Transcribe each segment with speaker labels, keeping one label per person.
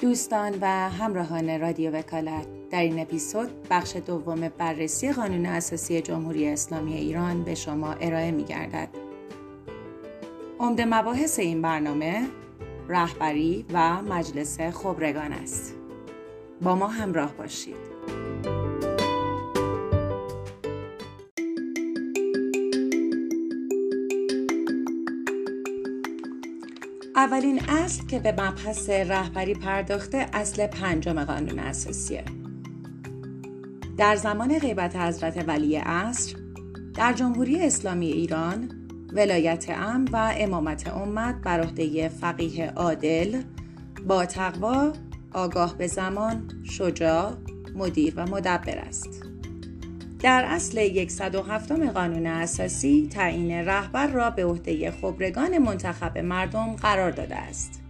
Speaker 1: دوستان و همراهان رادیو وکالت در این اپیزود بخش دوم بررسی قانون اساسی جمهوری اسلامی ایران به شما ارائه می گردد. عمده مباحث این برنامه رهبری و مجلس خبرگان است. با ما همراه باشید. اولین اصل که به مبحث رهبری پرداخته اصل پنجم قانون اساسیه. در زمان غیبت حضرت ولی عصر در جمهوری اسلامی ایران ولایت ام و امامت امت بر عهده فقیه عادل با تقوا آگاه به زمان شجاع مدیر و مدبر است. در اصل 107 قانون اساسی تعیین رهبر را به عهده خبرگان منتخب مردم قرار داده است.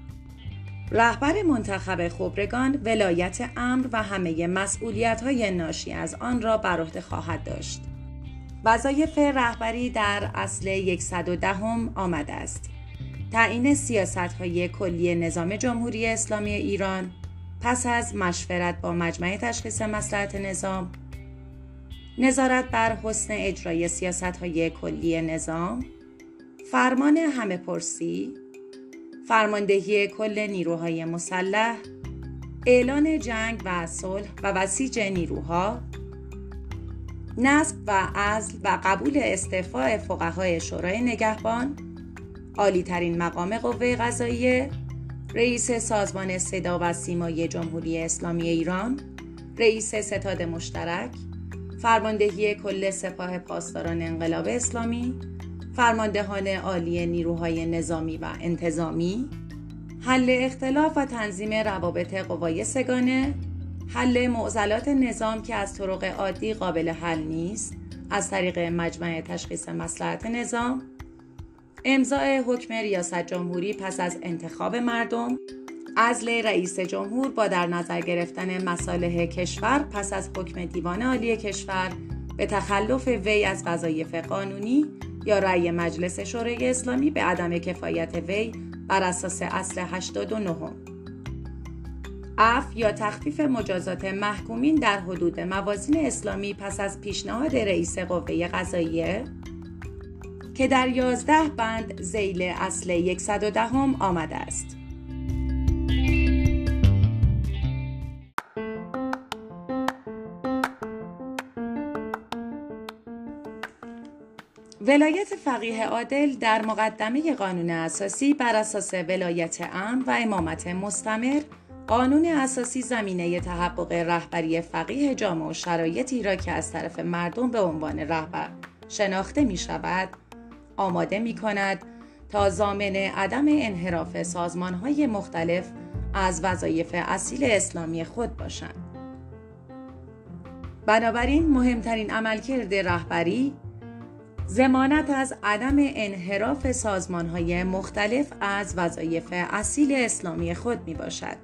Speaker 1: رهبر منتخب خبرگان ولایت امر و همه مسئولیت های ناشی از آن را بر عهده خواهد داشت. وظایف رهبری در اصل 110 هم آمده است. تعیین سیاست های کلی نظام جمهوری اسلامی ایران پس از مشورت با مجمع تشخیص مسلحت نظام نظارت بر حسن اجرای سیاست های کلی نظام فرمان همه پرسی فرماندهی کل نیروهای مسلح اعلان جنگ و صلح و وسیج نیروها نصب و عزل و قبول استعفاء فقهای شورای نگهبان عالی ترین مقام قوه قضاییه رئیس سازمان صدا و سیمای جمهوری اسلامی ایران رئیس ستاد مشترک فرماندهی کل سپاه پاسداران انقلاب اسلامی فرماندهان عالی نیروهای نظامی و انتظامی حل اختلاف و تنظیم روابط قوای سگانه حل معضلات نظام که از طرق عادی قابل حل نیست از طریق مجمع تشخیص مسلحت نظام امضاع حکم ریاست جمهوری پس از انتخاب مردم ازل رئیس جمهور با در نظر گرفتن مصالح کشور پس از حکم دیوان عالی کشور به تخلف وی از وظایف قانونی یا رأی مجلس شورای اسلامی به عدم کفایت وی بر اساس اصل 89 اف یا تخفیف مجازات محکومین در حدود موازین اسلامی پس از پیشنهاد رئیس قوه قضاییه که در 11 بند زیل اصل 110 آمده است. ولایت فقیه عادل در مقدمه قانون اساسی بر اساس ولایت ام و امامت مستمر قانون اساسی زمینه تحقق رهبری فقیه جامع و شرایطی را که از طرف مردم به عنوان رهبر شناخته می شود آماده می کند تا زامن عدم انحراف سازمان های مختلف از وظایف اصیل اسلامی خود باشند. بنابراین مهمترین عملکرد رهبری زمانت از عدم انحراف سازمان های مختلف از وظایف اصیل اسلامی خود می باشد.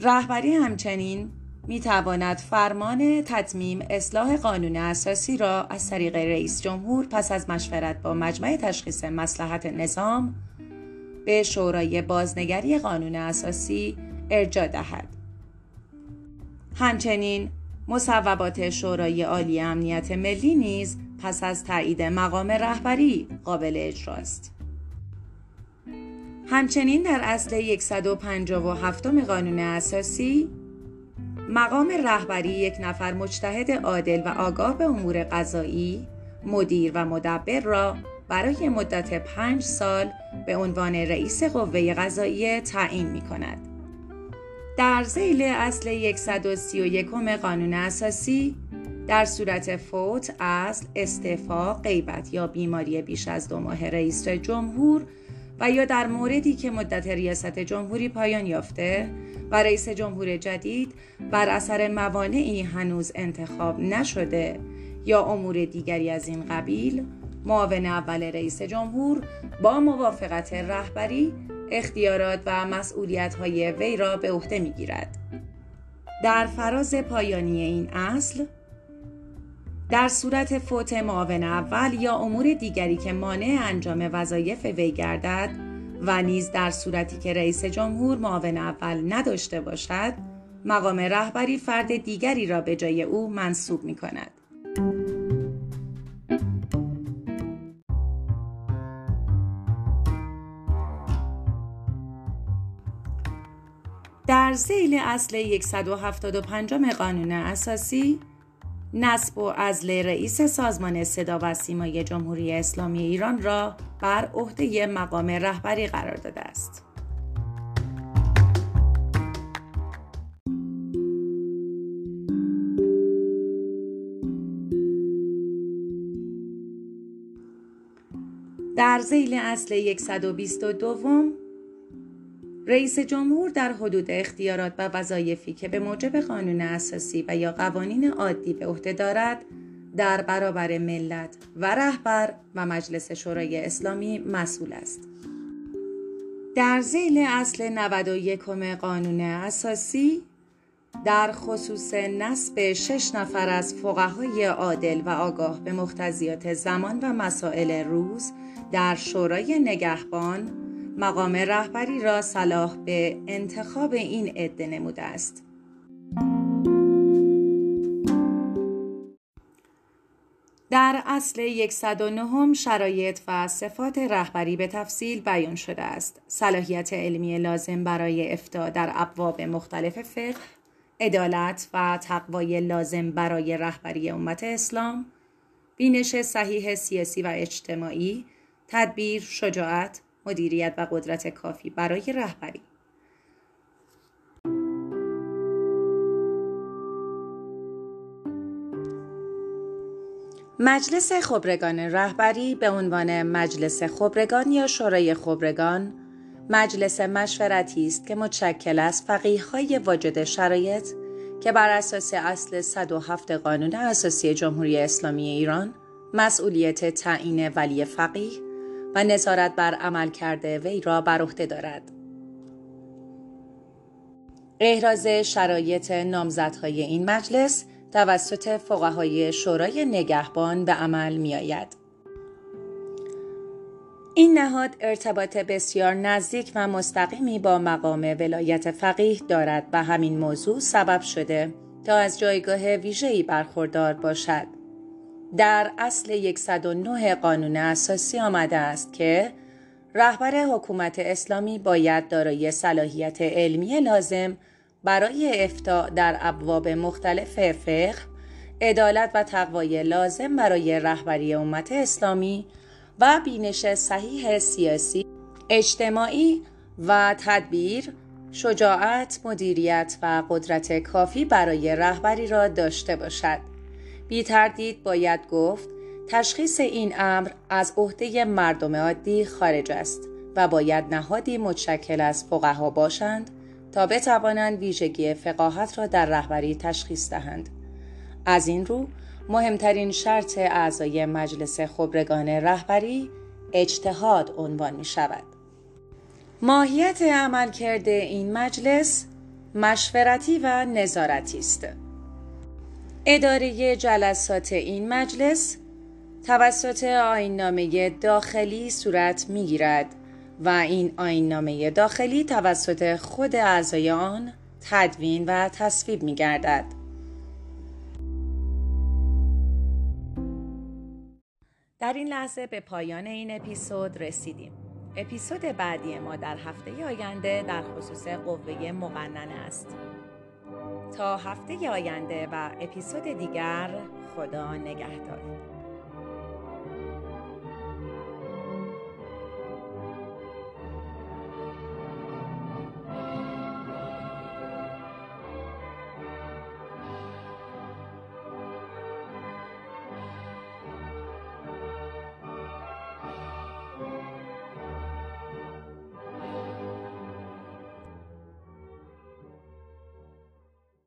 Speaker 1: رهبری همچنین می تواند فرمان تطمیم اصلاح قانون اساسی را از طریق رئیس جمهور پس از مشورت با مجمع تشخیص مسلحت نظام به شورای بازنگری قانون اساسی ارجا دهد همچنین مصوبات شورای عالی امنیت ملی نیز پس از تایید مقام رهبری قابل اجراست همچنین در اصل 157 قانون اساسی مقام رهبری یک نفر مجتهد عادل و آگاه به امور قضایی مدیر و مدبر را برای مدت پنج سال به عنوان رئیس قوه قضاییه تعیین می کند. در زیل اصل 131 قانون اساسی در صورت فوت، اصل، استعفا، غیبت یا بیماری بیش از دو ماه رئیس جمهور و یا در موردی که مدت ریاست جمهوری پایان یافته و رئیس جمهور جدید بر اثر موانعی هنوز انتخاب نشده یا امور دیگری از این قبیل معاون اول رئیس جمهور با موافقت رهبری اختیارات و مسئولیت های وی را به عهده می گیرد. در فراز پایانی این اصل در صورت فوت معاون اول یا امور دیگری که مانع انجام وظایف وی گردد و نیز در صورتی که رئیس جمهور معاون اول نداشته باشد مقام رهبری فرد دیگری را به جای او منصوب می کند. در زیل اصل 175 قانون اساسی نصب و ازل رئیس سازمان صدا و سیمای جمهوری اسلامی ایران را بر عهده مقام رهبری قرار داده است. در زیل اصل 122 رئیس جمهور در حدود اختیارات و وظایفی که به موجب قانون اساسی و یا قوانین عادی به عهده دارد در برابر ملت و رهبر و مجلس شورای اسلامی مسئول است. در زیل اصل 91 قانون اساسی در خصوص نصب شش نفر از فقهای عادل و آگاه به مختزیات زمان و مسائل روز در شورای نگهبان مقام رهبری را صلاح به انتخاب این عده نموده است. در اصل 109 شرایط و صفات رهبری به تفصیل بیان شده است. صلاحیت علمی لازم برای افتا در ابواب مختلف فقه، عدالت و تقوای لازم برای رهبری امت اسلام، بینش صحیح سیاسی و اجتماعی، تدبیر، شجاعت، مدیریت و قدرت کافی برای رهبری. مجلس خبرگان رهبری به عنوان مجلس خبرگان یا شورای خبرگان مجلس مشورتی است که متشکل از فقیه واجد شرایط که بر اساس اصل 107 قانون اساسی جمهوری اسلامی ایران مسئولیت تعیین ولی فقیه و نظارت بر عمل کرده وی را بر عهده دارد. احراز شرایط نامزدهای این مجلس توسط فقهای شورای نگهبان به عمل می آید. این نهاد ارتباط بسیار نزدیک و مستقیمی با مقام ولایت فقیه دارد و همین موضوع سبب شده تا از جایگاه ویژه‌ای برخوردار باشد. در اصل 109 قانون اساسی آمده است که رهبر حکومت اسلامی باید دارای صلاحیت علمی لازم برای افتاع در ابواب مختلف فقه، عدالت و تقوای لازم برای رهبری امت اسلامی و بینش صحیح سیاسی، اجتماعی و تدبیر، شجاعت، مدیریت و قدرت کافی برای رهبری را داشته باشد. بی تردید باید گفت تشخیص این امر از عهده مردم عادی خارج است و باید نهادی متشکل از فقها باشند تا بتوانند ویژگی فقاهت را در رهبری تشخیص دهند. از این رو مهمترین شرط اعضای مجلس خبرگان رهبری اجتهاد عنوان می شود. ماهیت عمل کرده این مجلس مشورتی و نظارتی است. اداره جلسات این مجلس توسط آیننامه داخلی صورت می گیرد و این آیننامه داخلی توسط خود اعضای آن تدوین و تصویب می گردد. در این لحظه به پایان این اپیزود رسیدیم. اپیزود بعدی ما در هفته آینده در خصوص قوه مقننه است. تا هفته آینده و اپیزود دیگر خدا نگهدار.